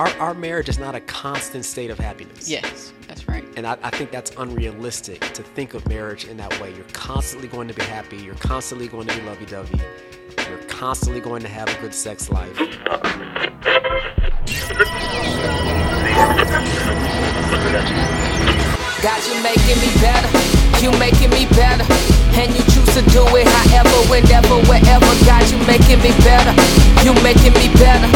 our, our marriage is not a constant state of happiness. Yes, that's right. And I, I think that's unrealistic to think of marriage in that way. You're constantly going to be happy. You're constantly going to be lovey dovey. You're constantly going to have a good sex life. God, you making me better. You making me better. And you choose to do it however, whenever, wherever. God, you making me better. You making me better.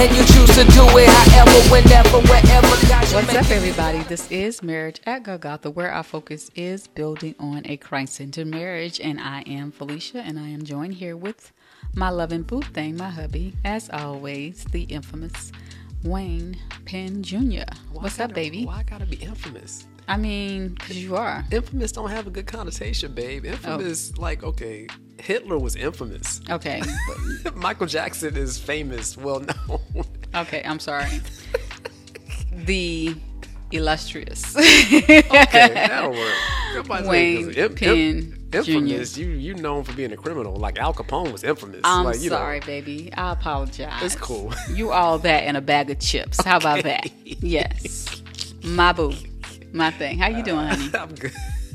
And you choose to do it however, whenever, wherever. God, What's up, everybody? This is Marriage at Golgotha, where our focus is building on a Christ centered marriage. And I am Felicia, and I am joined here with my loving boo thing, my hubby, as always, the infamous Wayne Penn Jr. Why What's gotta- up, baby? Why gotta be infamous? I mean, because you are. Infamous don't have a good connotation, babe. Infamous, oh. like, okay, Hitler was infamous. Okay. Michael Jackson is famous, well known. okay, I'm sorry. The illustrious okay, that'll work. Everybody's like, Wayne 'cause im- im- infamous. Jr. You you known for being a criminal. Like Al Capone was infamous. I'm like, you know, sorry, baby. I apologize. It's cool. You all that and a bag of chips. How about that? Yes. My boo. My thing. How you doing, honey? I'm good.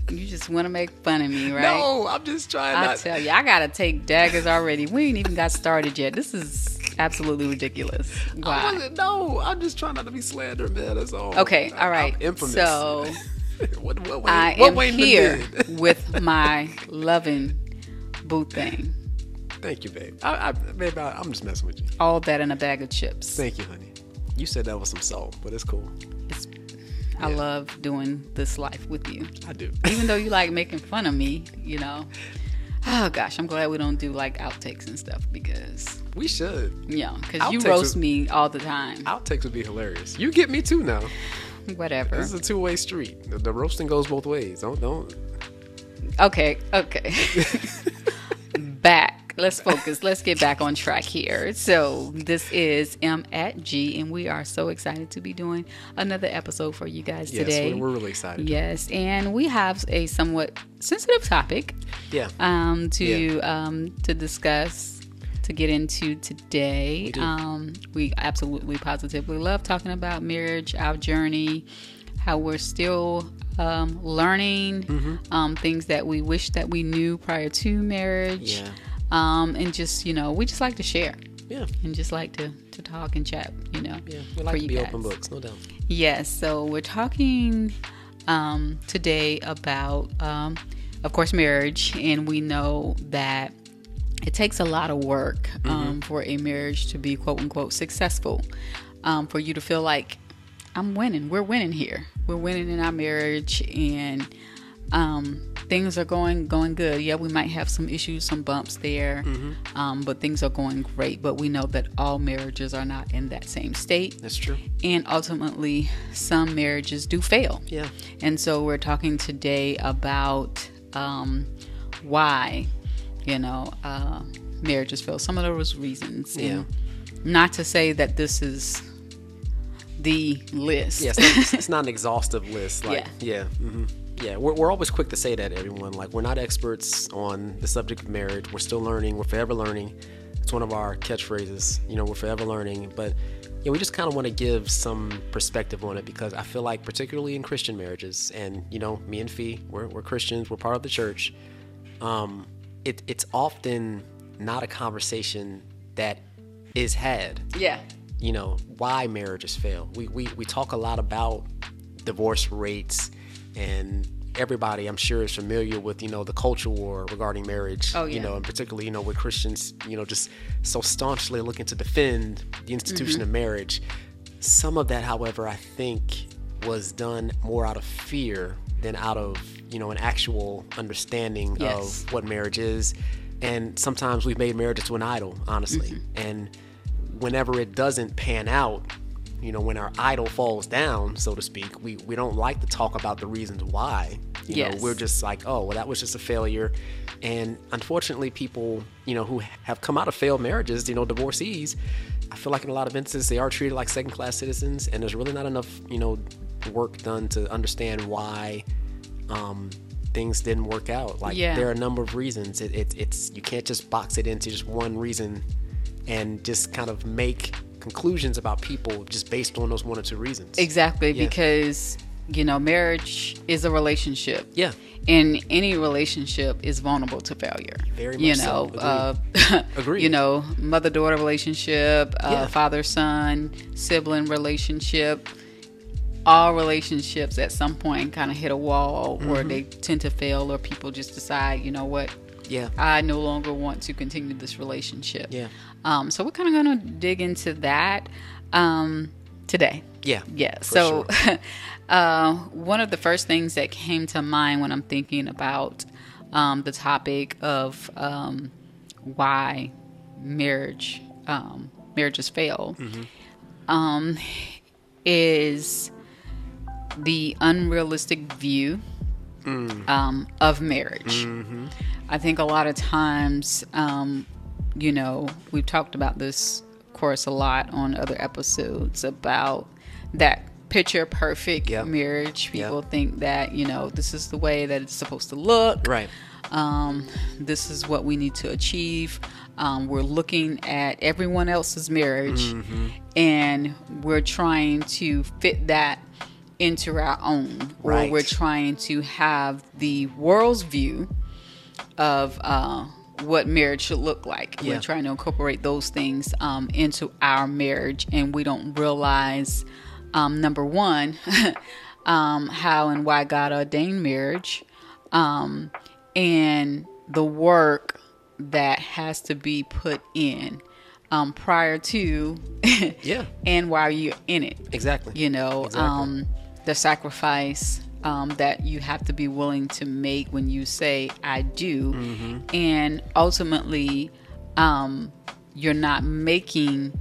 You just want to make fun of me, right? No, I'm just trying I not. tell you, I gotta take daggers already. We ain't even got started yet. This is absolutely ridiculous. Why? no, I'm just trying not to be slandered, man. That's all. Okay, all right. I'm infamous. So what, what, Wayne, I what am here with my loving boo thing. Thank you, babe. I, I, babe, I, I'm just messing with you. All that in a bag of chips. Thank you, honey. You said that was some salt, but it's cool. It's, I Yeah. love doing this life with you. I do. even though you like making fun of me, you know. Oh gosh, I'm glad we don't do like outtakes and stuff because we should. Yeah, because you roast would- me all the time. Outtakes would be hilarious. You get me too now. Whatever. This is a two way street. The, the roasting goes both ways. Don't don't. Okay, okay. back. Let's focus. Let's get back on track here. So this is M at G, and we are so excited to be doing another episode for you guys Yes, today. we're, we're really excited. Yes, and we have a somewhat sensitive topic Yeah. um, to Yeah. um, to discuss to get into today. We um, we absolutely positively love talking about marriage, our journey, how we're still um, learning Mm-hmm. um, things that we wish that we knew prior to marriage, Yeah. Um, and just you know we just like to share Yeah. and just like to to talk and chat. You know, Yeah. We like to be guys. open books, no doubt. Yes, so we're talking um, today about, um, of course, marriage, and we know that it takes a lot of work um, for a marriage to be quote unquote successful. Um, for you to feel like I'm winning, we're winning here, we're winning in our marriage, and um, things are going going good. Yeah, we might have some issues, some bumps there, um, but things are going great. But we know that all marriages are not in that same state That's true. and ultimately some marriages do fail Yeah. and so we're talking today about um, why you know uh, marriages fail some of those reasons and not to say that this is the list Yeah, it's not, it's not an exhaustive list. Like, Yeah. yeah, hmm yeah. We're, we're always quick to say that, everyone. Like, we're not experts on the subject of marriage. We're still learning. We're forever learning. It's one of our catchphrases. You know, we're forever learning. But yeah, we just kind of want to give some perspective on it because I feel like, particularly in Christian marriages, and you know, me and Fee, we're, we're Christians. We're part of the church. Um, it, it's often not a conversation that is had yeah you know why marriages fail we, we we talk a lot about divorce rates and everybody i'm sure is familiar with you know the culture war regarding marriage Oh, you know and particularly you know with christians you know just so staunchly looking to defend the institution Mm-hmm. of marriage some of that however i think was done more out of fear than out of you know an actual understanding Yes. of what marriage is and sometimes we've made marriage into an idol honestly Mm-hmm. and whenever it doesn't pan out, you know, when our idol falls down, so to speak, we, we don't like to talk about the reasons why. You Yes. know, we're just like, oh, well, that was just a failure. And unfortunately, people, you know, who have come out of failed marriages, you know, divorcees, I feel like in a lot of instances they are treated like second class citizens, and there's really not enough, you know, work done to understand why um, things didn't work out. Like Yeah. there are a number of reasons. It, it, it's you can't just box it into just one reason and just kind of make conclusions about people just based on those one or two reasons. Exactly, Yeah. because you know, marriage is a relationship. Yeah. And any relationship is vulnerable to failure. Very You much so. know, Agreed. uh, Agreed. you know, mother daughter relationship, uh, Yeah. father son, sibling relationship. All relationships at some point kind of hit a wall Mm-hmm. or they tend to fail, or people just decide, you know what, Yeah. I no longer want to continue this relationship. Yeah. Um, so we're kind of going to dig into that um, today. Yeah. Yeah. So, sure. uh, one of the first things that came to mind when I'm thinking about um, the topic of um, why marriage um, marriages fail Mm-hmm. um, is the unrealistic view Mm. um, of marriage. Mm-hmm. I think a lot of times, um, you know, we've talked about this, course, a lot on other episodes about that picture perfect Yep. marriage. Yep. People think that, you know, this is the way that it's supposed to look. Right. Um, this is what we need to achieve. Um, we're looking at everyone else's marriage Mm-hmm. and we're trying to fit that into our own, or we're trying to have the world's view of uh, what marriage should look like. Yeah. We're trying to incorporate those things um, into our marriage, and we don't realize, um, number one, um, how and why God ordained marriage, um, and the work that has to be put in um, prior to Yeah. and while you're in it Exactly. you know Exactly. um, the sacrifice um, that you have to be willing to make when you say i do Mm-hmm. and ultimately um, you're not making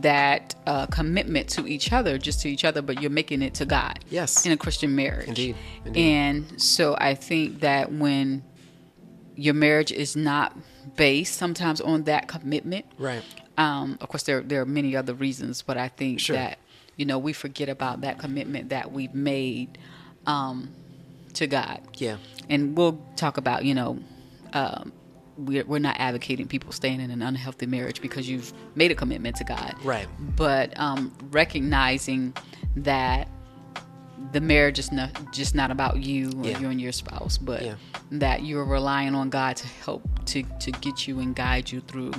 that uh, commitment to each other just to each other but you're making it to god Yes. in a christian marriage Indeed. Indeed. and so i think that when your marriage is not based sometimes on that commitment Right. um, of course, there there are many other reasons, but I think Sure. that you know we forget about that commitment that we've made um, to God, Yeah. and we'll talk about you know um, we're we're not advocating people staying in an unhealthy marriage because you've made a commitment to God, Right. But um, recognizing that the marriage is not just not about you or Yeah. you and your spouse, but Yeah. that you're relying on God to help to, to get you and guide you through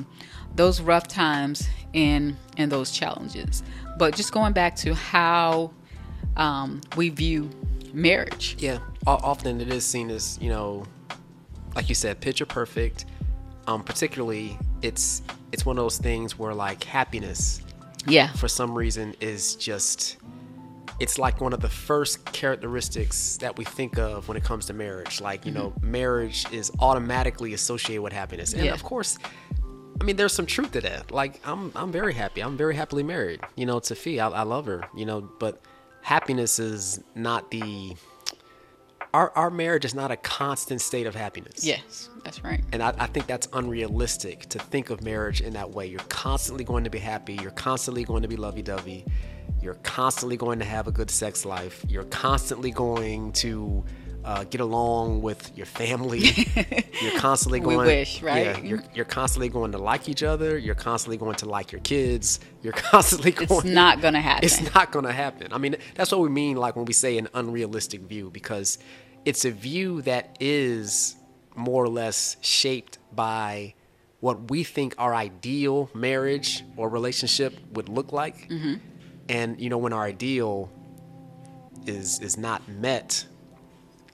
those rough times and and those challenges. But just going back to how um, we view marriage. Yeah, often it is seen as you know, like you said, picture perfect. Um, particularly, it's it's one of those things where like happiness, Yeah. for some reason, is just it's like one of the first characteristics that we think of when it comes to marriage. Like you know, marriage is automatically associated with happiness, and Yeah. of course. I mean, there's some truth to that. Like, I'm, I'm very happy. I'm very happily married. You know, to Fee, I, I love her. You know, but happiness is not the our, our marriage is not a constant state of happiness. Yes, that's right. And I, I think that's unrealistic to think of marriage in that way. You're constantly going to be happy. You're constantly going to be lovey dovey. You're constantly going to have a good sex life. You're constantly going to uh, get along with your family. you're constantly going. We going. wish, right? Yeah, you're, you're constantly going to like each other. You're constantly going to like your kids. You're constantly going. It's not gonna happen. It's not going to happen. I mean, that's what we mean, like when we say an unrealistic view, because it's a view that is more or less shaped by what we think our ideal marriage or relationship would look like. Mm-hmm. And you know, when our ideal is is not met,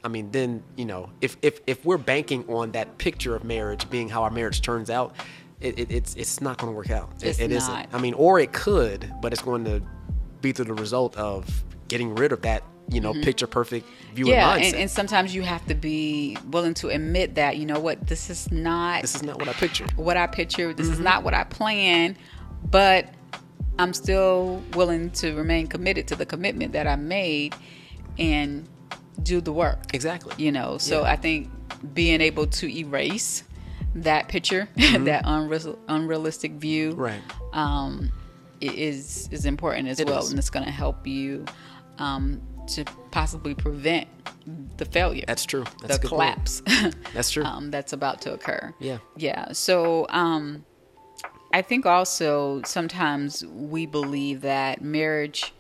I mean, then you know, if if if we're banking on that picture of marriage being how our marriage turns out, it, it, it's it's not going to work out. It- It's it isn't. not. I mean, or it could, but it's going to be through the result of getting rid of that, you know, picture perfect view Mm-hmm. yeah, and mindset. and, sometimes you have to be willing to admit that you know what this is not this is not what I pictured. what I pictured. This is Mm-hmm. not what I planned, but I'm still willing to remain committed to the commitment that I made and do the work. Exactly. You know, so Yeah. I think being able to erase that picture, that unreal, unrealistic view, Mm-hmm. Right. um, is is important as It well, is. and it's going to help you um, to possibly prevent the failure, That's true. That's a the collapse. That's true. um, that's about to occur. Yeah. Yeah. So, um, I think also sometimes we believe that marriage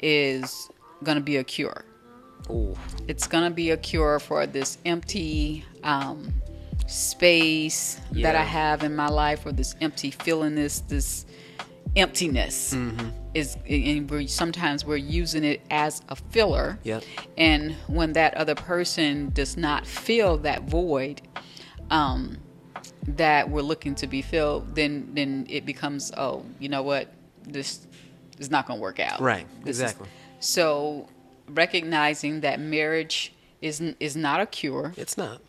is going to be a cure. Ooh, It's going to be a cure for this empty um, space that I have in my life, or this empty feeling, this this emptiness. Mm-hmm. Is and we're sometimes we're using it as a filler. Yep. And when that other person does not fill that void, um, that we're looking to be filled, then then it becomes oh, you know what, this is not going to work out. Right, This is- exactly. so recognizing that marriage is is not a cure. it's not.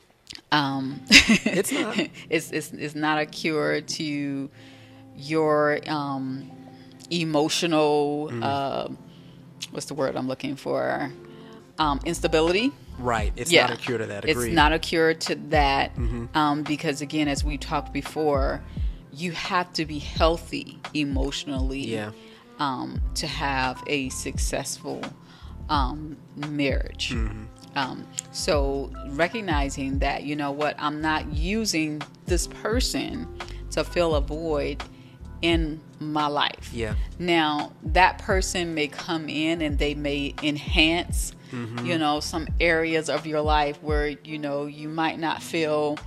Um, It's not. it's, it's it's not a cure to your um, emotional. Mm. Uh, what's the word I'm looking for? Um, instability. Right. It's yeah, not a cure to that. It's Agreed. Mm-hmm. not a cure to that um, because again, as we talked before, you have to be healthy emotionally. Yeah. Um, to have a successful um, marriage. Mm-hmm. Um, so recognizing that, you know what, I'm not using this person to fill a void in my life. Yeah. Now that person may come in and they may enhance, Mm-hmm. you know, some areas of your life where you know you might not feel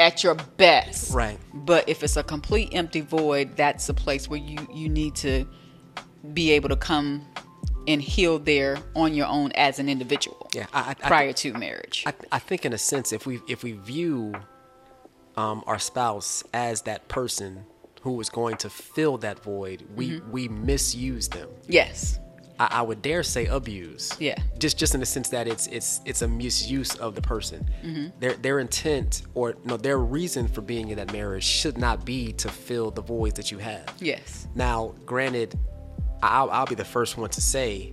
at your best. Right. But if it's a complete empty void, that's a place where you you need to be able to come and heal there on your own as an individual Yeah. I, I, I, prior to marriage. I, I think in a sense, if we if we view um, our spouse as that person who is going to fill that void, we Mm-hmm. we misuse them. yes. I, I would dare say abuse. Yeah. Just just in the sense that it's it's it's a misuse of the person. Mm-hmm. Their their intent or no their reason for being in that marriage should not be to fill the voids that you have. Yes. Now, granted, I'll, I'll be the first one to say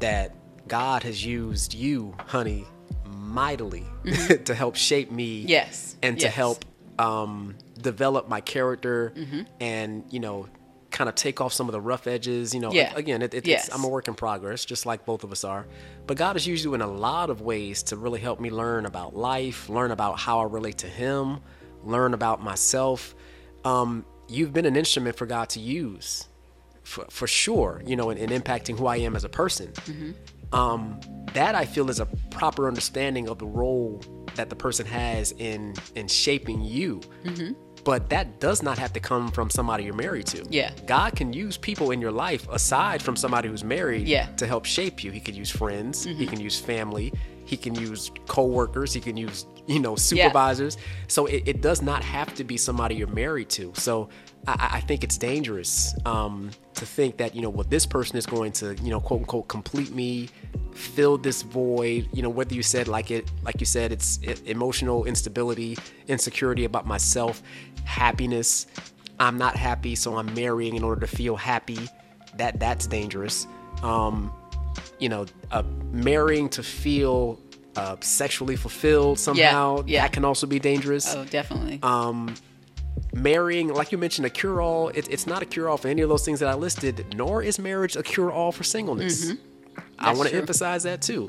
that God has used you, honey, mightily to help shape me. Mm-hmm. Yes. And to help um, develop my character Mm-hmm. and, you know, kind of take off some of the rough edges. You know, Yeah. again, it, it, Yes. it's, I'm a work in progress, just like both of us are. But God has used you in a lot of ways to really help me learn about life, learn about how I relate to Him, learn about myself. Um, you've been an instrument for God to use for, for sure, you know, in, in impacting who I am as a person. Um, that I feel is a proper understanding of the role that the person has in in shaping you. But that does not have to come from somebody you're married to. Yeah. God can use people in your life aside from somebody who's married Yeah. Mm-hmm. to help shape you. He could use friends, he can use family, he can use co-workers, he can use, you know, supervisors. So it, it does not have to be somebody you're married to. So I, I think it's dangerous um, to think that, you know, well, this person is going to, you know, quote unquote, complete me, fill this void, you know, whether you said like it, like you said, it's it, emotional instability, insecurity about myself, happiness. I'm not happy, so I'm marrying in order to feel happy. That that's dangerous. Um, you know, uh, marrying to feel uh, sexually fulfilled somehow. yeah. That can also be dangerous. Oh, definitely. Um, marrying, like you mentioned, a cure all. It, it's not a cure all for any of those things that I listed, nor is marriage a cure all for singleness. I Mm-hmm. That's want to emphasize that too.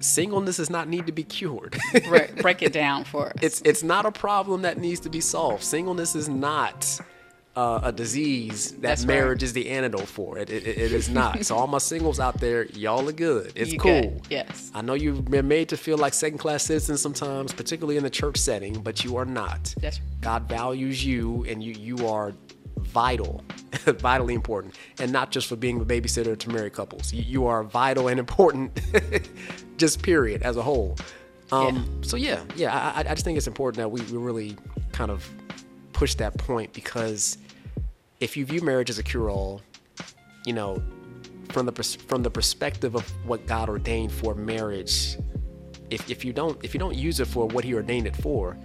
Singleness does not need to be cured. break, break it down for us. it's it's not a problem that needs to be solved. Singleness is not uh, a disease that That's right. marriage is the antidote for. It, it, it is not. so all my singles out there, y'all are good. It's You cool. good. Yes. I know you've been made to feel like second class citizens sometimes, particularly in the church setting, but you are not. That's God values you, and you you are vital, vitally important, and not just for being a babysitter to married couples. You, you are vital and important, just period as a whole. Um, So yeah, yeah, I, I- I just think it's important that we, we really kind of push that point because if you view marriage as a cure-all, you know, from the pers- from the perspective of what God ordained for marriage, if, if you don't if you don't use it for what He ordained it for,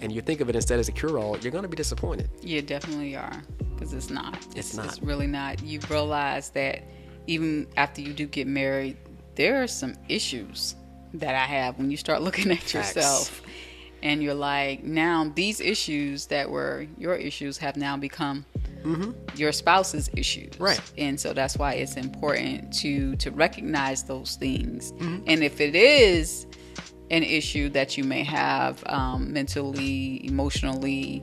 and you think of it instead as a cure-all, you're going to be disappointed. You definitely are, because it's not. It's not. It's really not. You realize that even after you do get married, there are some issues that I have when you start looking at Facts. yourself, and you're like, now these issues that were your issues have now become your spouse's issues, Mm-hmm. Right. And so that's why it's important to to recognize those things, Mm-hmm. and if it is an issue that you may have um, mentally, emotionally,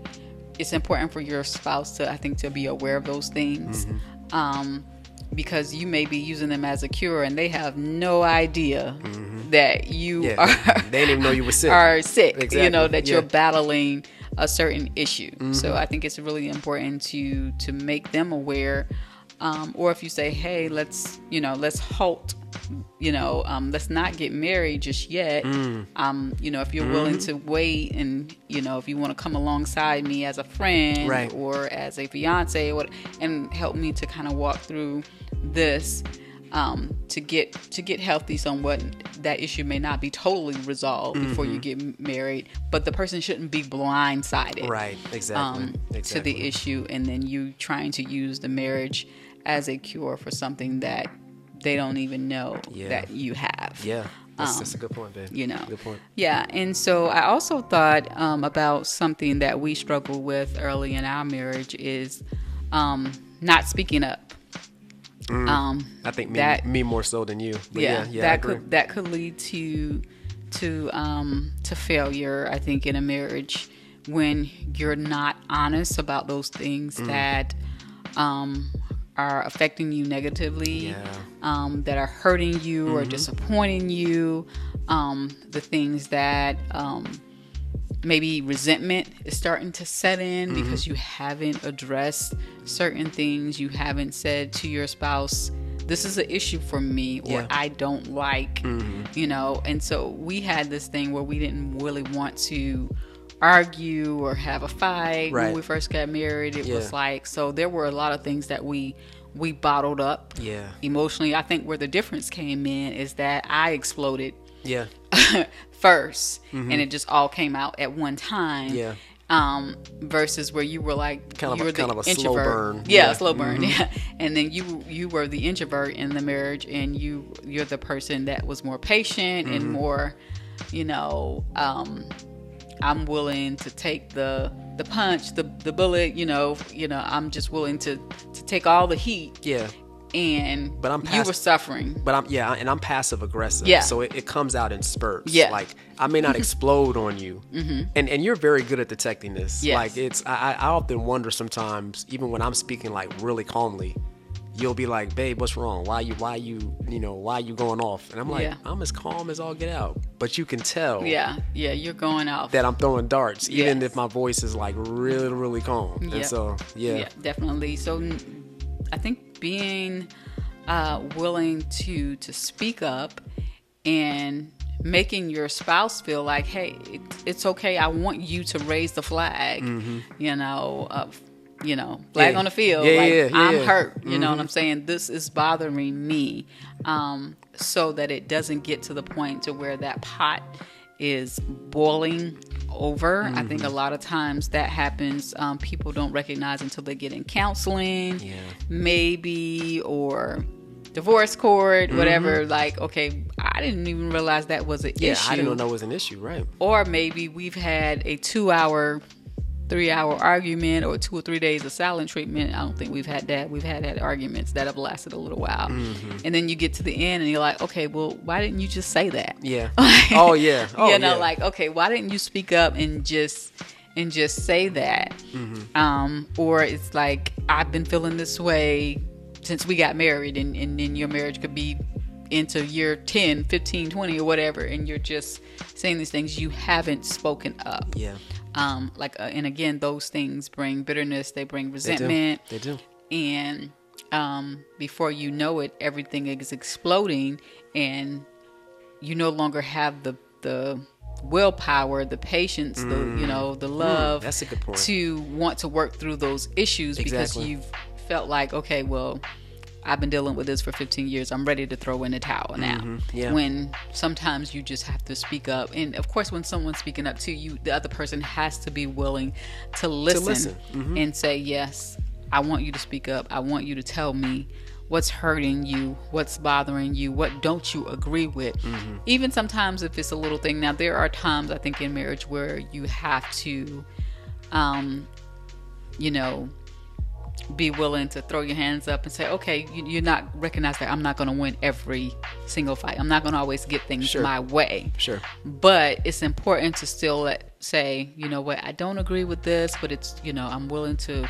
it's important for your spouse to, I think, to be aware of those things. Mm-hmm. Um, because you may be using them as a cure and they have no idea that you Mm-hmm. Yeah, are they didn't even know you were sick. are sick you know that yeah. you're battling a certain issue Mm-hmm. so i think it's really important to to make them aware um, or if you say hey let's you know let's halt you know um, let's not get married just yet Mm. um, you know if you're willing Mm-hmm. to wait and you know if you want to come alongside me as a friend Right. or as a fiance or what, and help me to kind of walk through this um, to get to get healthy somewhat that issue may not be totally resolved before Mm-hmm. you get married but the person shouldn't be blindsided Right, exactly. um, to the issue and then you trying to use the marriage as a cure for something that they don't even know Yeah. that you have Yeah, that's, Um, that's a good point, babe. you know good point. yeah and so i also thought um, about something that we struggle with early in our marriage is um, not speaking up um, I think me, that- me more so than you. Yeah, yeah, yeah, that could that could lead to to um to failure i think in a marriage when you're not honest about those things Mm. that um are affecting you negatively Yeah. Mm-hmm. um, that are hurting you or disappointing you um, the things that um, maybe resentment is starting to set in Mm-hmm. because you haven't addressed certain things you haven't said to your spouse this is an issue for me or Yeah. Mm-hmm. i don't like you know and so we had this thing where we didn't really want to argue or have a fight when we first got married it Yeah. was like so there were a lot of things that we we bottled up Yeah. emotionally i think where the difference came in is that i exploded Yeah. 1st and it just all came out at one time. Mm-hmm. Yeah. Um, versus where you were like Kind of you a- were the kind of a slow introvert. burn. Yeah, Yeah. Mm-hmm. slow burn. Yeah, and then you you were the introvert in the marriage, and you you're the person that was more patient and Mm-hmm. more, you know, um, I'm willing to take the the punch, the the bullet. You know, you know, I'm just willing to to take all the heat. Yeah. And But I'm you were suffering. But I'm yeah, and I'm passive aggressive. Yeah. So it, it comes out in spurts. Yeah. Like I may not explode on you, mm-hmm. and and you're very good at detecting this. Yes. Like it's I, I often wonder sometimes even when I'm speaking like really calmly, you'll be like, babe, what's wrong? Why you why you you know why you going off? And I'm like, Yeah. I'm as calm as all get out, but you can tell. Yeah, yeah, you're going off. That I'm throwing darts, even if my voice is like really, really calm. Yep. And so, yeah, yeah, definitely. So I think being uh, willing to to speak up and making your spouse feel like, hey, it, it's okay. I want you to raise the flag. You know, you know, flag Mm-hmm. Yeah. on the field. Yeah, like yeah, I'm. Mm-hmm. hurt. You know what I'm saying? This is bothering me. Um, so that it doesn't get to the point to where that pot is boiling over. I think a Mm-hmm. lot of times that happens. Um, people don't recognize until they get in counseling, Yeah. maybe, or divorce court, whatever. Like, okay, I didn't even realize that was an Mm-hmm. yeah. issue. I didn't know that was an issue, right? Or maybe we've had a two hour, three hour argument or two or three days of silent treatment. I don't think we've had that. We've had, had arguments that have lasted a little while. Mm-hmm. And then you get to the end and you're like, okay, well, why didn't you just say that? Yeah. oh yeah. Oh yeah. you know, yeah. like, okay, why didn't you speak up and just and just say that? Mm-hmm. Um, or it's like I've been feeling this way since we got married and, and then your marriage could be into year 10, 15, 20 or whatever and you're just saying these things you haven't spoken up. yeah. Um, like uh, and again those things bring bitterness, they bring They do. resentment They do. and um, before you know it, everything is exploding, and you no longer have the the willpower, the patience, the you know the love. Mm. that's a good point. To want to work through those issues because you've felt like okay, well. I've been dealing with this for 15 years. I'm ready to throw in the towel now. Mm-hmm. yeah. When sometimes you just have to speak up, and of course, when someone's speaking up to you, the other person has to be willing to listen, listen. Mm-hmm. and say, Yes, I want you to speak up. I want you to tell me what's hurting you, what's bothering you, what don't you agree with. Mm-hmm. Even sometimes if it's a little thing. Now, there are times I think in marriage where you have to, um, you know, be willing to throw your hands up and say, okay, you, you're not recognize that I'm not going to win every single fight. I'm not going to always get things Sure. my way Sure. but it's important to still let say, you know what, I don't agree with this, but it's, you know, I'm willing to,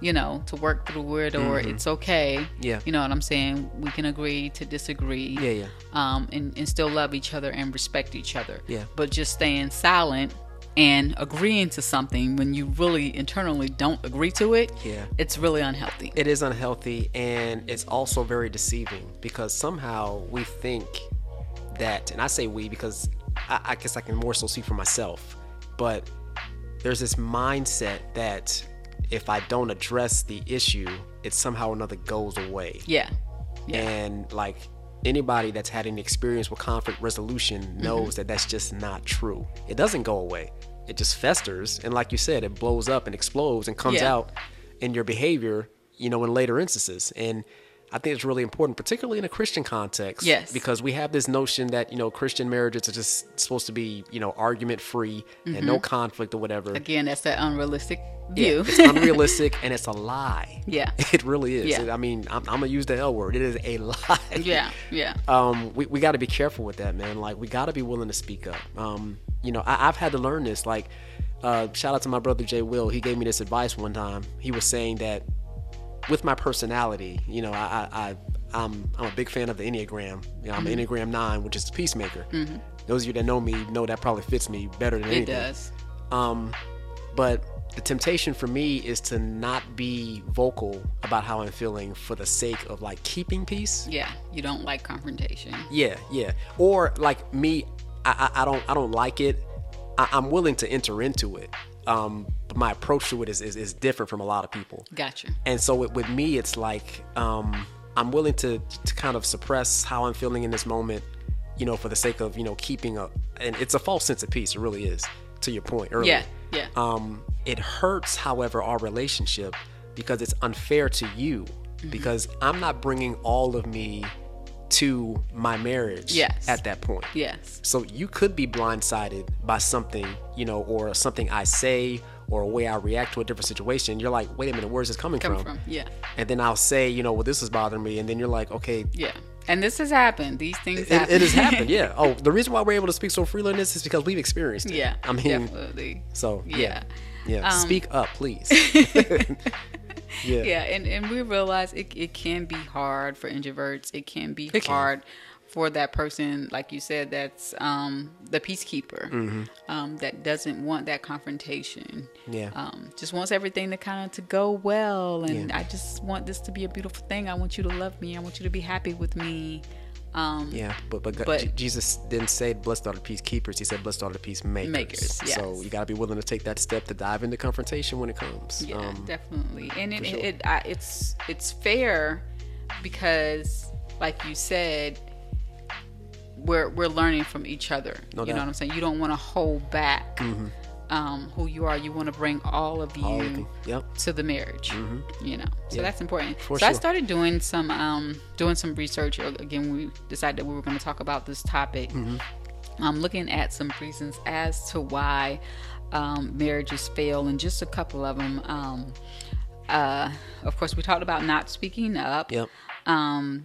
you know, to work through it or it's okay. Mm-hmm. Yeah. You know what I'm saying? We can agree to disagree. Yeah, yeah. Um, and, and still love each other and respect each other. Yeah. But just staying silent and agreeing to something when you really internally don't agree to it, Yeah. it's really unhealthy. It is unhealthy and it's also very deceiving because somehow we think that, and I say we because I, I guess I can more so see for myself, but there's this mindset that if I don't address the issue, it somehow or another goes away. yeah. Yeah. And like anybody that's had any experience with conflict resolution mm-hmm. knows that that's just not true. It doesn't go away. It just festers and like you said, it blows up and explodes and comes Yeah. out in your behavior, you know, in later instances. And I think it's really important, particularly in a Christian context. Yes. Because we have this notion that, you know, Christian marriages are just supposed to be, you know, argument free and no conflict or whatever. Again, that's that unrealistic Yeah, view. it's unrealistic and it's a lie. Yeah. It really is. Yeah. I mean, I'm, I'm going to use the L word. It is a lie. yeah. Yeah. um, we, we got to be careful with that, man. Like, we got to be willing to speak up. Um, you know, I, I've had to learn this. Like, uh, shout out to my brother Jay Will. He gave me this advice one time. He was saying that with my personality, you know, I, I, I I'm I'm a big fan of the Enneagram. You know, I'm Mm-hmm. an Enneagram nine, which is the peacemaker. Those of you that know me know that probably fits me better than It anything. does. Um, but the temptation for me is to not be vocal about how I'm feeling for the sake of like keeping peace. Yeah. You don't like confrontation. Yeah, yeah. Or like me, I, I, I don't I don't like it. I, I'm willing to enter into it. Um, but my approach to it is, is, is different from a lot of people. Gotcha. And so with, with me, it's like um, I'm willing to to kind of suppress how I'm feeling in this moment, you know, for the sake of you know keeping up. And it's a false sense of peace. It really is. To your point earlier. Yeah. Yeah. Um, it hurts, however, our relationship because it's unfair to you Mm-hmm. because I'm not bringing all of me to my marriage Yes. at that point. yes. So you could be blindsided by something, you know, or something I say or a way I react to a different situation. You're like, wait a minute, where's this coming Come from? from. Yeah. And then I'll say, you know, well, this is bothering me. And then you're like, okay, Yeah. And this has happened. These things it, happen. it has happened. Yeah. Oh, the reason why we're able to speak so freely on this is because we've experienced it. yeah. I mean, definitely. so yeah. Yeah. Yeah. Um, Speak up, please. yeah. Yeah, and, and we realize it, it can be hard for introverts. It can be It can. hard for that person, like you said, that's um, the peacekeeper, Mm-hmm. um, that doesn't want that confrontation. Yeah. Um, just wants everything to kind of to go well, and Yeah. I just want this to be a beautiful thing. I want you to love me. I want you to be happy with me. Um, Yeah, but but, God- But- Je- Jesus didn't say blessed are the peacekeepers. He said blessed are the peacemakers. Makers, So you got to be willing to take that step to dive into confrontation when it comes. Yeah, Um, definitely, and it, sure. it, I, it's it's fair because, like you said, we're we're learning from each other. No you doubt. know what I'm saying? You don't want to hold back um, who you are. You want to bring all of you all. Yep. to the marriage. You know, so that's important. for so I started doing some um, doing some research. Uh, Again, we decided that we were going to talk about this topic. Mm-hmm. I'm looking at some reasons as to why um, marriages fail, and just a couple of them. Um, uh, of course, we talked about not speaking up. Yep. Um,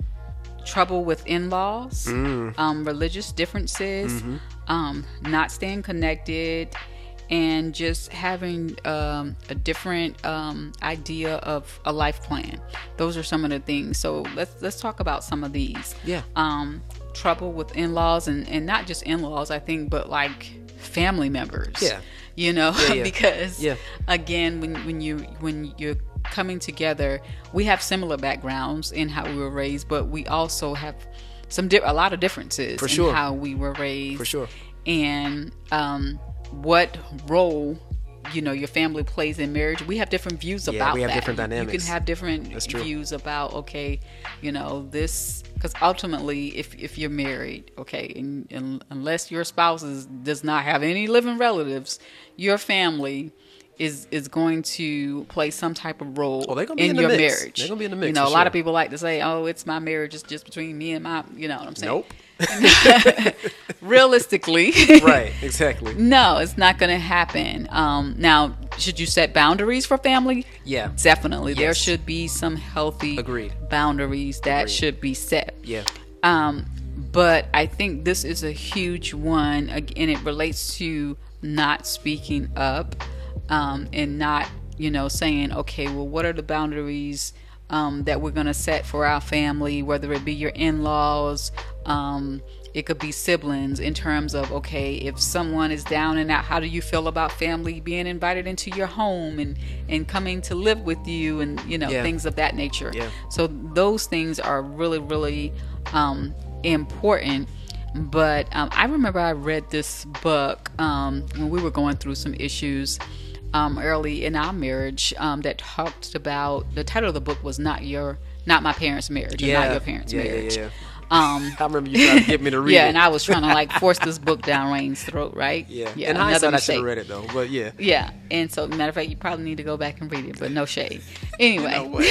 trouble with in-laws, Mm. um, religious differences, Mm-hmm. um, not staying connected, and just having um, a different um, idea of a life plan. Those are some of the things. So let's let's talk about some of these. Yeah. Um, trouble with in-laws, and and not just in-laws, I think, but like family members. Yeah. You know, Yeah, yeah. because Yeah. again, when when you when you're coming together, we have similar backgrounds in how we were raised, but we also have some di- a lot of differences For in sure. how we were raised. For sure. And um, what role you know your family plays in marriage. We have different views Yeah, about we have that. different You can have different views about okay, you know this because ultimately, if if you're married, okay, and, and unless your spouse is, does not have any living relatives, your family. Is, is going to play some type of role Oh, in, in your mix. marriage. They're gonna be in the mix You know, a lot of people like to say, "Oh, it's my marriage. It's just between me and my." You know what I'm saying? Nope. Realistically, right. Exactly. no, it's not going to happen. Um, now, should you set boundaries for family? Yeah. Definitely. There should be some healthy Agreed. boundaries that Agreed. should be set. Yeah. Um, but I think this is a huge one, and it relates to not speaking up um, and not, you know, saying, okay, well, what are the boundaries um, that we're going to set for our family, whether it be your in laws, um, it could be siblings in terms of okay if someone is down and out how do you feel about family being invited into your home and and coming to live with you and you know Yeah. things of that nature Yeah. so those things are really really um, important but um, i remember i read this book um, when we were going through some issues um, early in our marriage um, that talked about the title of the book was not your not my parents marriage or not your parents yeah, marriage Yeah, yeah, um. I remember you trying to get me to read yeah, it. and I was trying to like force this book down Wayne's throat, right? yeah. yeah. In another hindsight, I should have read it though. But yeah. Yeah, and so matter of fact, you probably need to go back and read it, but no shade. Anyway, No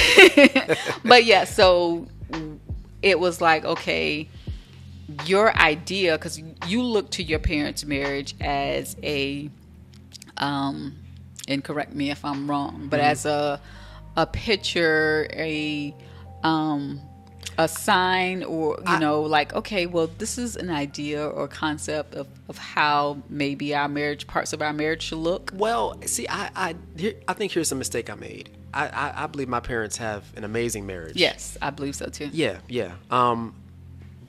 but yeah, so it was like okay, your idea because you look to your parents' marriage as a, um, and correct me if I'm wrong, but as a a picture, a um a sign or you know like okay well this is an idea or concept of, of how maybe our marriage parts of our marriage should look Well, see, I I, here, I think here's a mistake I made. I, I I believe my parents have an amazing marriage. yes i believe so too Yeah, yeah. Um,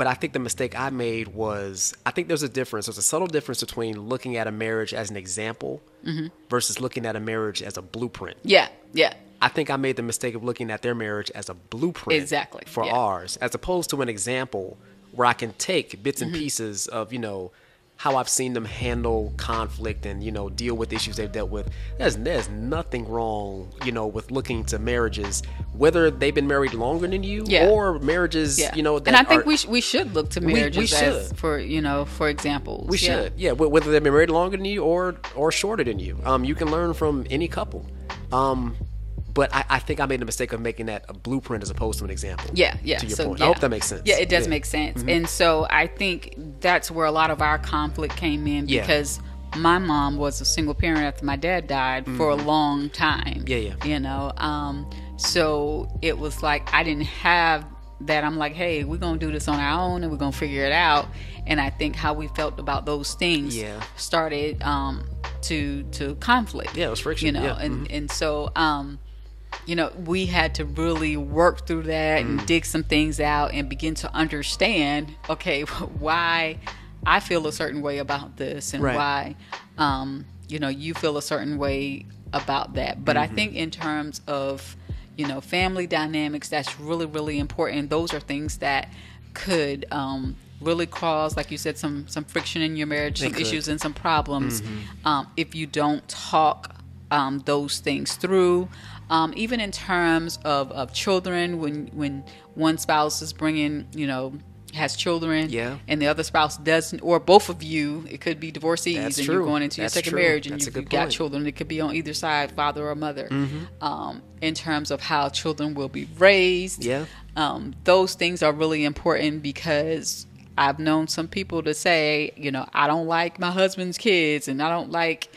but I think the mistake I made was I think there's a difference. There's a subtle difference between looking at a marriage as an example Mm-hmm. versus looking at a marriage as a blueprint. yeah yeah I think I made the mistake of looking at their marriage as a blueprint Exactly, for yeah. ours, as opposed to an example where I can take bits Mm-hmm. and pieces of you know how I've seen them handle conflict and you know deal with issues they've dealt with. There's there's nothing wrong you know with looking to marriages whether they've been married longer than you Yeah. or marriages yeah you know that and i think are- we, sh- we should look to we marriages as should. for you know for examples we yeah. should yeah wh- whether they've been married longer than you or or shorter than you um you can learn from any couple um but I, I think I made the mistake of making that a blueprint as opposed to an example. Yeah, yeah. To your so, point. yeah. I hope that makes sense. Yeah, it does Yeah. Mm-hmm. make sense. And so I think that's where a lot of our conflict came in Yeah. because my mom was a single parent after my dad died for a long time. Mm-hmm. Yeah, yeah. You know, um, so it was like I didn't have that. I'm like, hey, we're gonna do this on our own and we're gonna figure it out. And I think how we felt about those things Yeah. started um, to to conflict. Yeah, it was friction. You know, Yeah. and and so. Um, you know, we had to really work through that Mm. and dig some things out and begin to understand, okay, why I feel a certain way about this and Right. why, um, you know, you feel a certain way about that. But Mm-hmm. I think in terms of, you know, family dynamics, that's really, really important. Those are things that could, um, really cause like you said some some friction in your marriage They some could. issues and some problems Mm-hmm. um, if you don't talk um, those things through. Um, even in terms of, of children, when when one spouse is bringing, you know, has children, Yeah. and the other spouse doesn't, or both of you, it could be divorcees, That's and true. you're going into your That's second true. marriage, and That's you've, you've got. Mm-hmm. children. It could be on either side, father or mother. Um, in terms of how children will be raised, Yeah. um, those things are really important because I've known some people to say, you know, I don't like my husband's kids and I don't like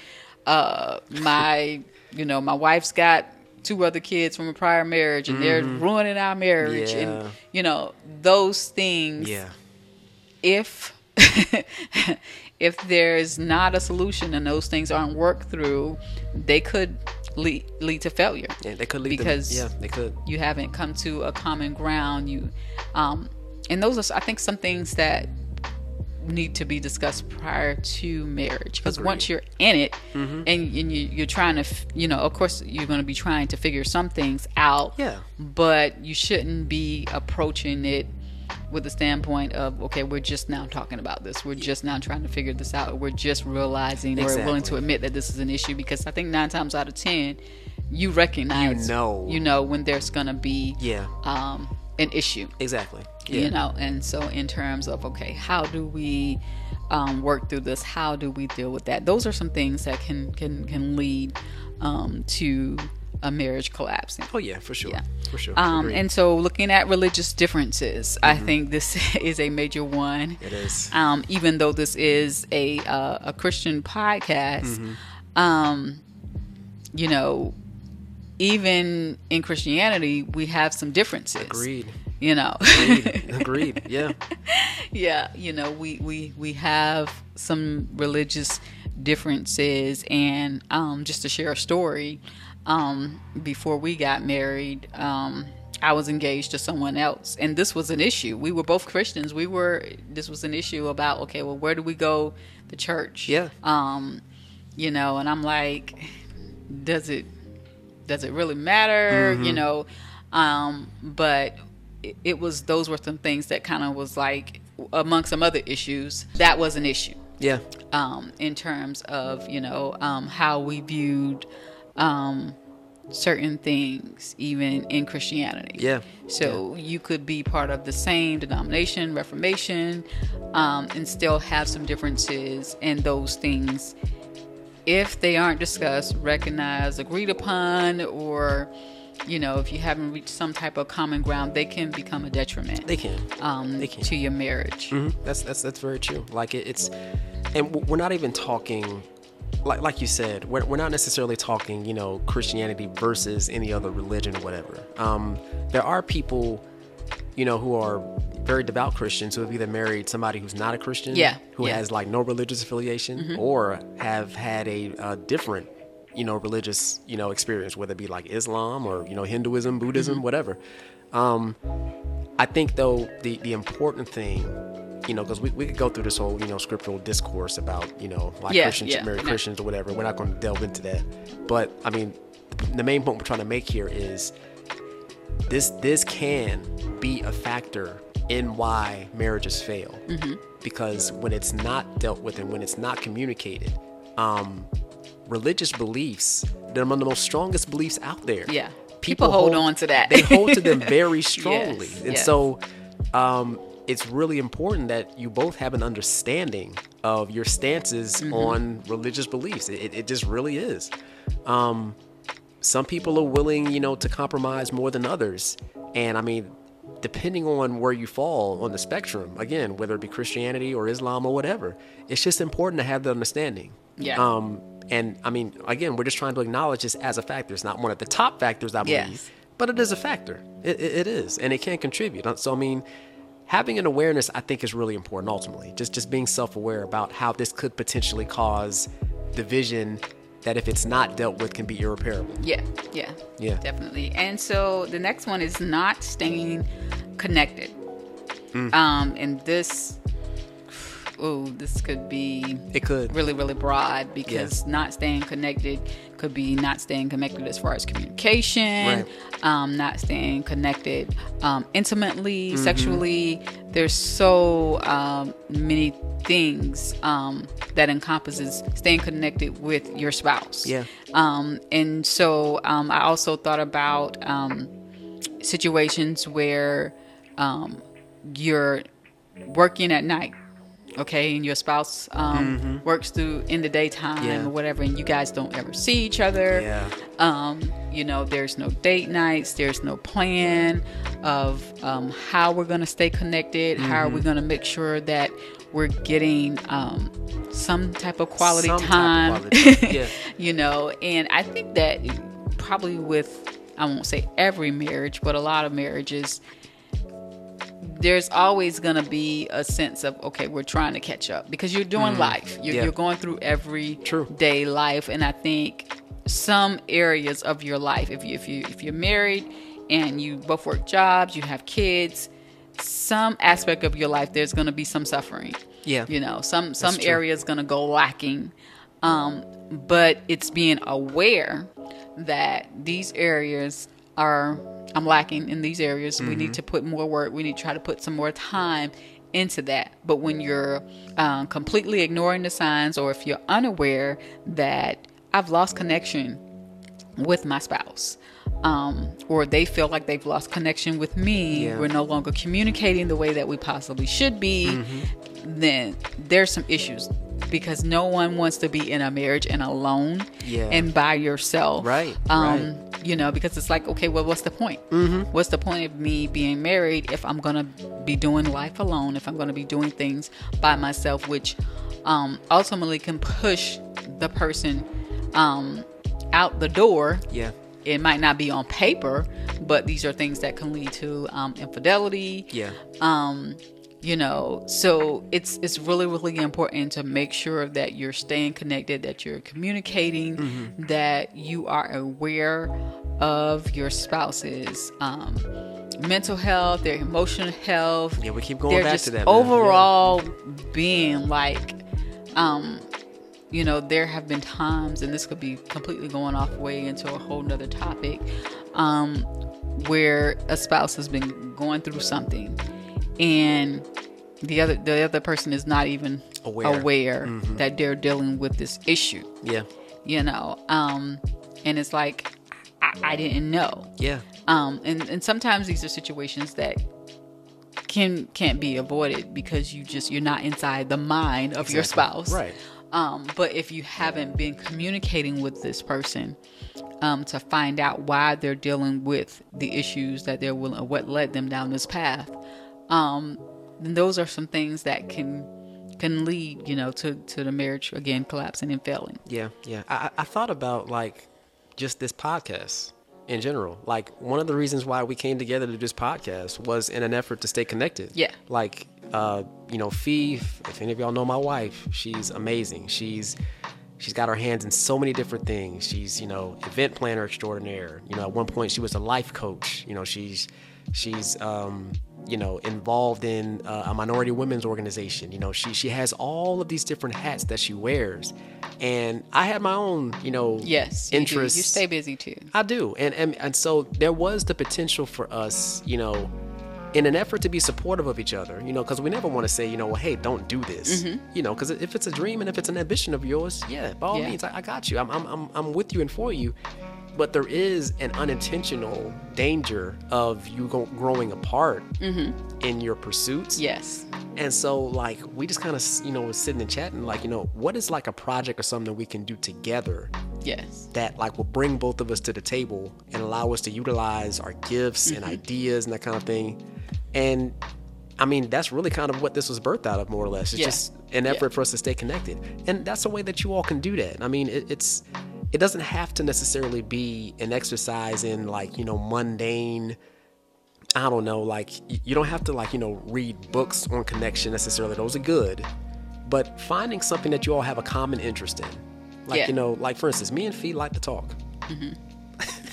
uh, my, you know, my wife's got two other kids from a prior marriage and they're ruining our marriage. Mm-hmm. Yeah. And, you know, those things, Yeah. if. if there's not a solution and those things aren't worked through, they could lead, lead to failure Yeah, they could lead Because- them. Yeah, they could. you haven't come to a common ground you um and those are i think some things that need to be discussed prior to marriage because once you're in it Mm-hmm. and, and you, you're trying to f- you know of course you're going to be trying to figure some things out Yeah. but you shouldn't be approaching it with the standpoint of okay we're just now talking about this we're just now trying to figure this out we're just realizing we're willing to admit that this is an issue because i think nine times out of ten you recognize You know. you know when there's gonna be Yeah. um an issue Exactly. Yeah. you know and so in terms of okay how do we um, work through this how do we deal with that those are some things that can can can lead um, to a marriage collapsing Oh yeah, for sure. Yeah. For sure. um, and so looking at religious differences i think this is a major one it is. um, even though this is a uh, a Christian podcast, Mm-hmm. um, you know, even in Christianity, we have some differences. Agreed. You know, Agreed. Agreed. Yeah. yeah, you know, we we we have some religious differences. And um, just to share a story, um, before we got married, um, I was engaged to someone else, and this was an issue. We were both Christians. We were. This was an issue about okay, well, where do we go the church? Yeah. Um, you know, and I'm like, does it does it really matter? You know, um, but it, was those were some things that kind of was like among some other issues that was an issue Yeah. um, in terms of you know um, how we viewed um, certain things, even in Christianity. Yeah. So you could be part of the same denomination, Reformation, um, and still have some differences, in those things, if they aren't discussed, recognized, agreed upon, or you know, if you haven't reached some type of common ground, they can become a detriment They can. um, they can. to your marriage. Mhm. That's that's that's very true. Like it, it's, and we're not even talking, like like you said, we're, we're not necessarily talking, you know, Christianity versus any other religion or whatever. Um, there are people, you know, who are very devout Christians who have either married somebody who's not a Christian, Yeah, who yeah. has like no religious affiliation, or have had a, uh different, you know, religious, you know, experience, whether it be like Islam or you know Hinduism, Buddhism, whatever. Um, I think though the the important thing, you know, because we, we could go through this whole you know scriptural discourse about you know why Yeah, Christians yeah, should marry no. Christians or whatever. We're not going to delve into that, but I mean, the main point we're trying to make here is this this can be a factor in why marriages fail Mm-hmm. because when it's not dealt with and when it's not communicated um religious beliefs they're among the most strongest beliefs out there Yeah. People hold on to that. they hold to them very strongly Yes, and yes. so um it's really important that you both have an understanding of your stances Mm-hmm. on religious beliefs it, it just really is um some people are willing, you know, to compromise more than others. And I mean, depending on where you fall on the spectrum, again, whether it be Christianity or Islam or whatever, it's just important to have the understanding. Yeah. Um, and I mean, again, we're just trying to acknowledge this as a factor. It's not one of the top factors, I believe, Yes. but it is a factor. It, it, it is, and it can contribute. So I mean, having an awareness, I think, is really important. Ultimately, just just being self-aware about how this could potentially cause division that, if it's not dealt with, can be irreparable. Yeah, yeah, Yeah. definitely. And so the next one is not staying connected. Mm. Um, and this, oh, this could be It could. really, really broad because not staying connected could be not staying connected as far as communication, Right. um, not staying connected um, intimately, Mm-hmm. sexually. There's so um, many things um, that encompasses staying connected with your spouse. Yeah. Um, and so um, I also thought about um, situations where um, you're working at night, okay, and your spouse um, works through in the daytime Mm-hmm. Yeah. or whatever, and you guys don't ever see each other. Yeah. Um, you know, there's no date nights, there's no plan of um, how we're going to stay connected, how are we Mm-hmm. going to make sure that we're getting um, some type of quality Some type of time. quality time, yeah. you know, and I think that probably with, I won't say every marriage, but a lot of marriages, there's always going to be a sense of okay we're trying to catch up because you're doing life you're, Mm. Yeah. you're going through every True. day life and i think some areas of your life if you if you if you're married and you both work jobs you have kids some aspect of your life there's going to be some suffering Yeah. you know some some area is going to go lacking um but it's being aware that these areas are i'm lacking in these areas we Mm-hmm. need to put more work we need to try to put some more time into that but when you're um, completely ignoring the signs or if you're unaware that i've lost connection with my spouse um, or they feel like they've lost connection with me Yeah. we're no longer communicating the way that we possibly should be Mm-hmm. then there's some issues because no one wants to be in a marriage and alone Yeah. and by yourself Right, um you know because it's like okay well what's the point mm-hmm. what's the point of me being married if i'm gonna be doing life alone if i'm gonna be doing things by myself which um ultimately can push the person um out the door Yeah. it might not be on paper, but these are things that can lead to um, infidelity, Yeah. um, you know so it's it's really really important to make sure that you're staying connected that you're communicating Mm-hmm. that you are aware of your spouse's um, mental health their emotional health Yeah, we keep going back to that, man. overall being like um you know there have been times and this could be completely going off way into a whole nother topic um where a spouse has been going through something and the other the other person is not even Aware. aware, Mm-hmm. that they're dealing with this issue Yeah. you know um and it's like I, I didn't know Yeah. um and and sometimes these are situations that can can't be avoided because you just you're not inside the mind of your spouse Right. um but if you haven't been communicating with this person um to find out why they're dealing with the issues that they're willing what led them down this path um then those are some things that can can lead you know to to the marriage again collapsing and failing Yeah, yeah. I, I thought about like just this podcast in general. Like one of the reasons why we came together to do this podcast was in an effort to stay connected. Yeah. Like, uh, you know, Fee. If any of y'all know my wife, she's amazing. She's she's got her hands in so many different things. She's you know event planner extraordinaire. You know, at one point she was a life coach. You know, she's she's um, you know involved in uh, a minority women's organization. You know, she she has all of these different hats that she wears, and I had my own you know yes you interests. you stay busy too I do, and, and and so there was the potential for us, you know, in an effort to be supportive of each other, you know, because we never want to say, you know, well, hey, don't do this, you know, because if it's a dream and if it's an ambition of yours, yeah, by all Yeah. means, I, I got you. I'm, I'm I'm I'm with you and for you, but there is an unintentional danger of you go, growing apart mm-hmm. in your pursuits. yes And so, like, we just kind of, you know, was sitting and chatting, like, you know, what is like a project or something we can do together yes that like will bring both of us to the table and allow us to utilize our gifts and mm-hmm. ideas and that kind of thing. And I mean, that's really kind of what this was birthed out of, more or less. It's Yeah. just an Yeah. effort for us to stay connected, and that's a way that you all can do that. I mean, it, it's it doesn't have to necessarily be an exercise in like you know mundane. I don't know, like you don't have to like you know read books on connection necessarily. Those are good, but finding something that you all have a common interest in, like Yeah. you know, like for instance, me and Fee like to talk. Mm-hmm.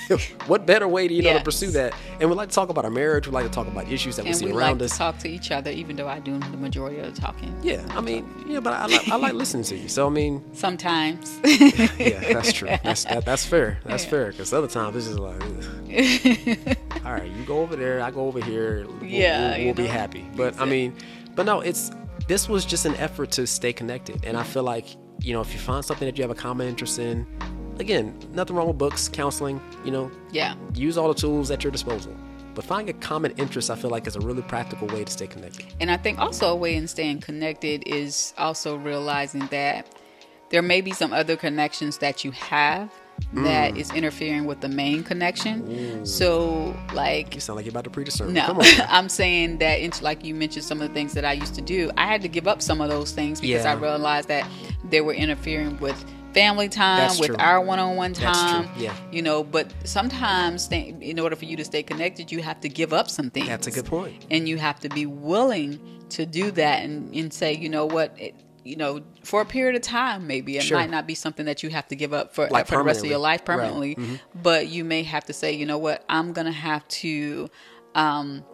what better way to you know to pursue that? And we like to talk about our marriage. We like to talk about issues that we see we around like us. to talk to each other even though i do the majority of the talking Yeah, I mean, yeah, but I like, I like listening to you. So I mean, sometimes yeah, that's true. That's that, that's fair. That's Yeah. fair. Because other times it's just like, all right, you go over there, I go over here. We'll, Yeah, we'll, we'll be know. happy. But I mean, but no, it's this was just an effort to stay connected, and I feel like you know if you find something that you have a common interest in, again, nothing wrong with books, counseling. You know, yeah use all the tools at your disposal. But finding a common interest, I feel like, is a really practical way to stay connected. And I think also a way in staying connected is also realizing that there may be some other connections that you have Mm. that is interfering with the main connection. So, like, You sound like you're about to preach a sermon. no, Come on. now. I'm saying that, it's like you mentioned, some of the things that I used to do, I had to give up some of those things because Yeah. I realized that they were interfering with family time, That's with true. our one-on-one time. yeah. You know, but sometimes th- in order for you to stay connected, you have to give up some things That's a good point. and you have to be willing to do that and, and say you know what it, you know for a period of time maybe it Sure. might not be something that you have to give up for, Like for the rest of your permanently. life Right. Mm-hmm. permanently but you may have to say you know what i'm gonna have to um,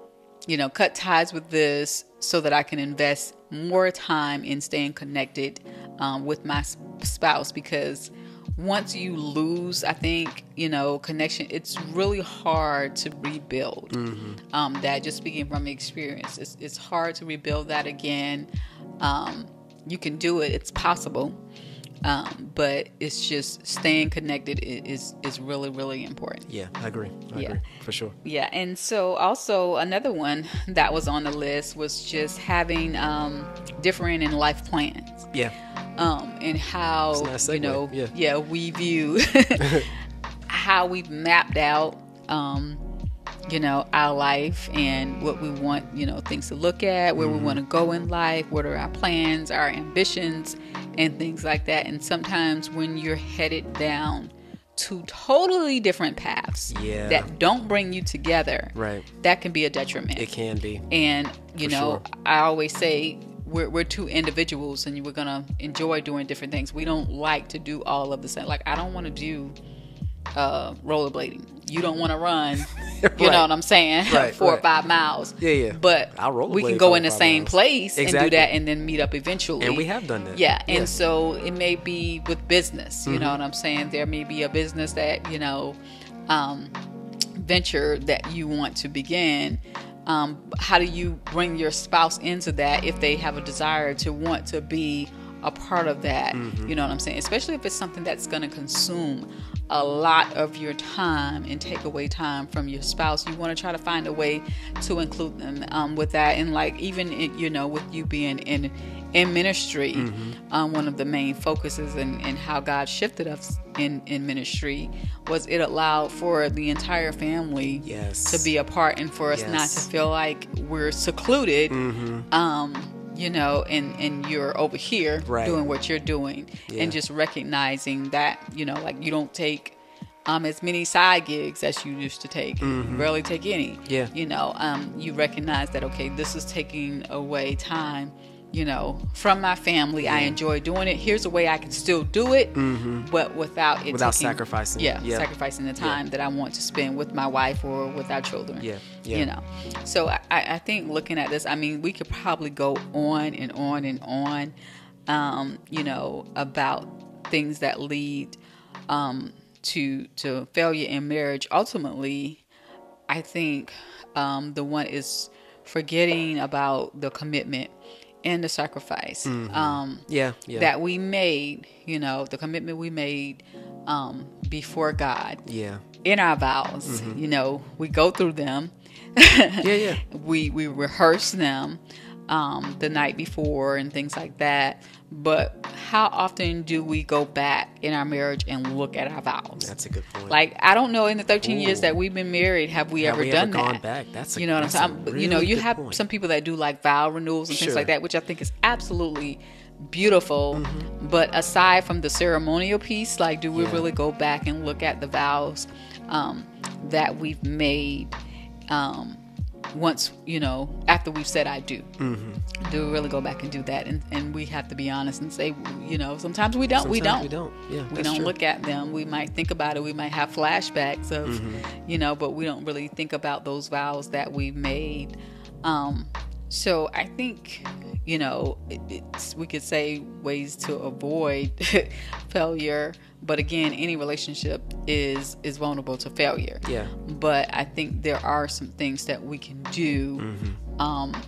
you know cut ties with this so that i can invest more time in staying connected um, with my spouse because once you lose i think you know connection it's really hard to rebuild um, that just speaking from experience it's, it's hard to rebuild that again um, you can do it it's possible um, but it's just staying connected is is really really important Yeah, I agree. I Yeah. agree for sure. yeah, and so also another one that was on the list was just having um, differing in life plans, Yeah, um, and how you know, yeah. we view how we've mapped out, um, you know, our life and what we want, you know, things to look at, where Mm-hmm. we want to go in life, what are our plans, our ambitions, and things like that. And sometimes when you're headed down two totally different paths Yeah. that don't bring you together, Right. that can be a detriment. It can be. And you For know, sure. I always say we're, we're two individuals, and we're gonna enjoy doing different things. We don't like to do all of the same. Like I don't want to do uh, rollerblading. You don't want to run. You Right. know what I'm saying? Right, Four or five miles. Yeah, yeah. But we can go in the same miles. place and do that, and then meet up eventually. And we have done that. Yeah, and Yeah. so it may be with business. You Mm-hmm. know what I'm saying? There may be a business that you know. Um, venture that you want to begin um, how do you bring your spouse into that if they have a desire to want to be a part of that? You know what i'm saying? Especially if it's something that's going to consume a lot of your time and take away time from your spouse you want to try to find a way to include them um, with that. And like even in, you know with you being in in ministry um, one of the main focuses and how god shifted us in in ministry was it allowed for the entire family Yes. to be a part and for us not to feel like we're secluded Mm-hmm. um you know and and you're over here Right. doing what you're doing Yeah. and just recognizing that you know like you don't take um, as many side gigs as you used to take. You Rarely take any. Mm-hmm. Yeah. You know, um, you recognize that okay, this is taking away time. You know, from my family. I enjoy doing it. Here's a way I can still do it, but without it Mm-hmm. Without taking- sacrificing. Yeah, Yeah. sacrificing the time that I want to spend with my wife or with our children. Yeah, yeah. You know, so I, I think looking at this, I mean, we could probably go on and on and on. Um, you know, about things that lead um, to to failure in marriage. Ultimately, I think um, the one is forgetting about the commitment and the sacrifice um, Yeah. Yeah. that we made. You know, the commitment we made um, before God yeah. in our vows. Mm-hmm. You know, we go through them. Yeah. Yeah. we we rehearse them um, the night before and things like that. But how often do we go back in our marriage and look at our vows? That's a good point. Like I don't know in the 13 years that we've been married have we Have ever we done ever that? back? That's a- you know what I'm saying. I'm- you know, you have point. some people that do like vow renewals and things Sure. like that, which I think is absolutely beautiful. Mm-hmm. But aside from the ceremonial piece, like, do we Yeah. really go back and look at the vows um, that we've made? Um, once you know after we've said i do Mm-hmm. do we really go back and do that and, and we have to be honest and say you know sometimes we don't we don't We don't. Yeah. we don't true. look at them we might think about it we might have flashbacks of Mm-hmm. you know but we don't really think about those vows that we've made um so i think you know it, we could say ways to avoid failure but again any relationship is is vulnerable to failure Yeah. but i think there are some things that we can do Mm-hmm. um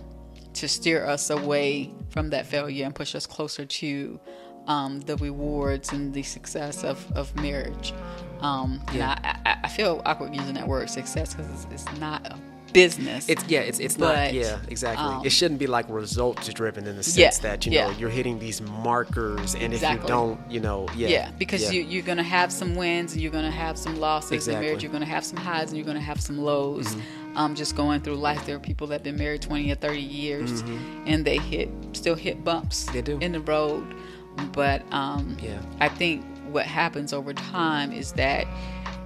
to steer us away from that failure and push us closer to um, the rewards and the success of, of marriage. Um, Yeah. And I, I, I feel awkward using that word success because it's, it's not a business. It's yeah, it's it's But, not yeah, exactly. um, it shouldn't be like results driven in the sense Yeah, that you know yeah. you're hitting these markers, and if you don't, you know, yeah, yeah, because. You, you're going to have some wins and you're going to have some losses Exactly. Mm-hmm. marriage. You're going to have some highs and you're going to have some lows. Um, just going through life, there are people that have been married 20 or 30 years and they hit still hit bumps Mm-hmm. They do. in the road. But um, Yeah. I think what happens over time is that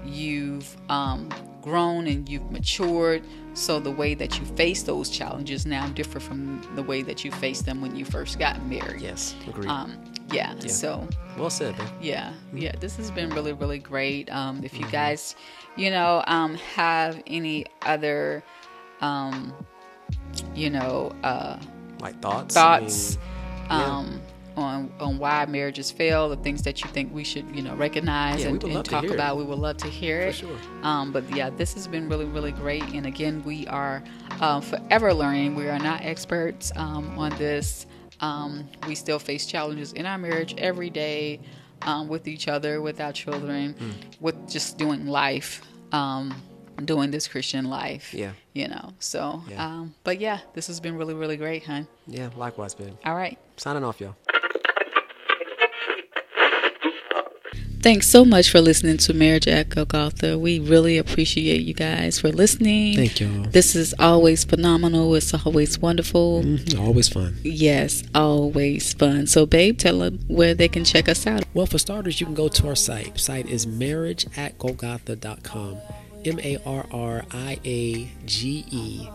you've um, grown and you've matured. So the way that you face those challenges now differ from the way that you faced them when you first got married. yes, agreed. Um, yeah. So well said, man. yeah, yeah. This has been really, really great. Um, if you guys, you know, um, have any other, um, you know, uh, Like thoughts, thoughts I mean, um, on on why marriages fail, the things that you think we should, you know, recognize Yeah, and, and talk hear it. about. We would love to hear it. sure. Um, but yeah, this has been really, really great. And again, we are uh, forever learning. We are not experts um, on this. Um, we still face challenges in our marriage every day um, with each other, with our children, Mm. with just doing life, um, doing this Christian life. Yeah. You know, so, Yeah. Um, but yeah, this has been really, really great, huh? yeah, likewise, babe. All right. Signing off, y'all. Thanks so much for listening to Marriage at Golgotha. We really appreciate you guys for listening. Thank you. This is always phenomenal. It's always wonderful. Mm-hmm. Always fun. Yes, always fun. So, babe, tell them where they can check us out. Well, for starters, you can go to our site. Site is marriageatgolgotha.com. M A R R I A G E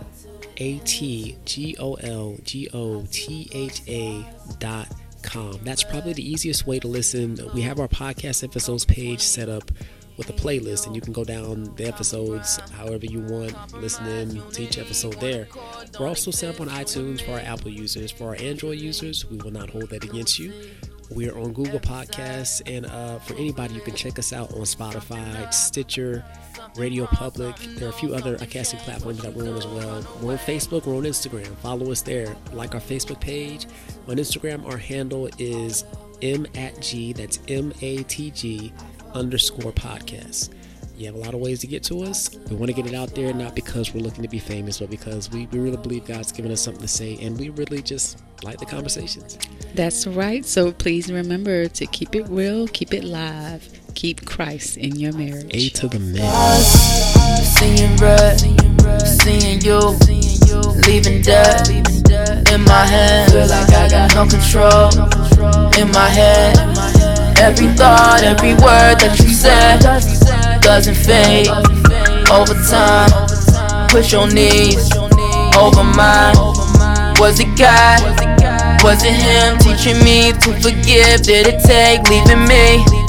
A T G O L G O T H A dot com. That's probably the easiest way to listen. We have our podcast episodes page set up with a playlist, and you can go down the episodes however you want, listening to each episode there. We're also set up on iTunes for our Apple users. For our Android users, we will not hold that against you. We're on Google Podcasts, and uh, for anybody, you can check us out on Spotify, Stitcher, Radio Public. There are a few other casting platforms that we're on as well. We're on Facebook, we're on Instagram. Follow us there. Like our Facebook page. On Instagram, our handle is M at G, that's M A T G underscore podcast. You have a lot of ways to get to us. We want to get it out there, not because we're looking to be famous, but because we, we really believe God's given us something to say, and we really just like the conversations. That's right. So please remember to keep it real, keep it live, keep Christ in your marriage. A to the man. Seeing red, seeing you, leaving dead in my hand. Feel like I got no control in my head. Every thought, every word that you said doesn't fade over time. Push your knees over mine. Was it God? Was it Him teaching me to forgive? Did it take leaving me?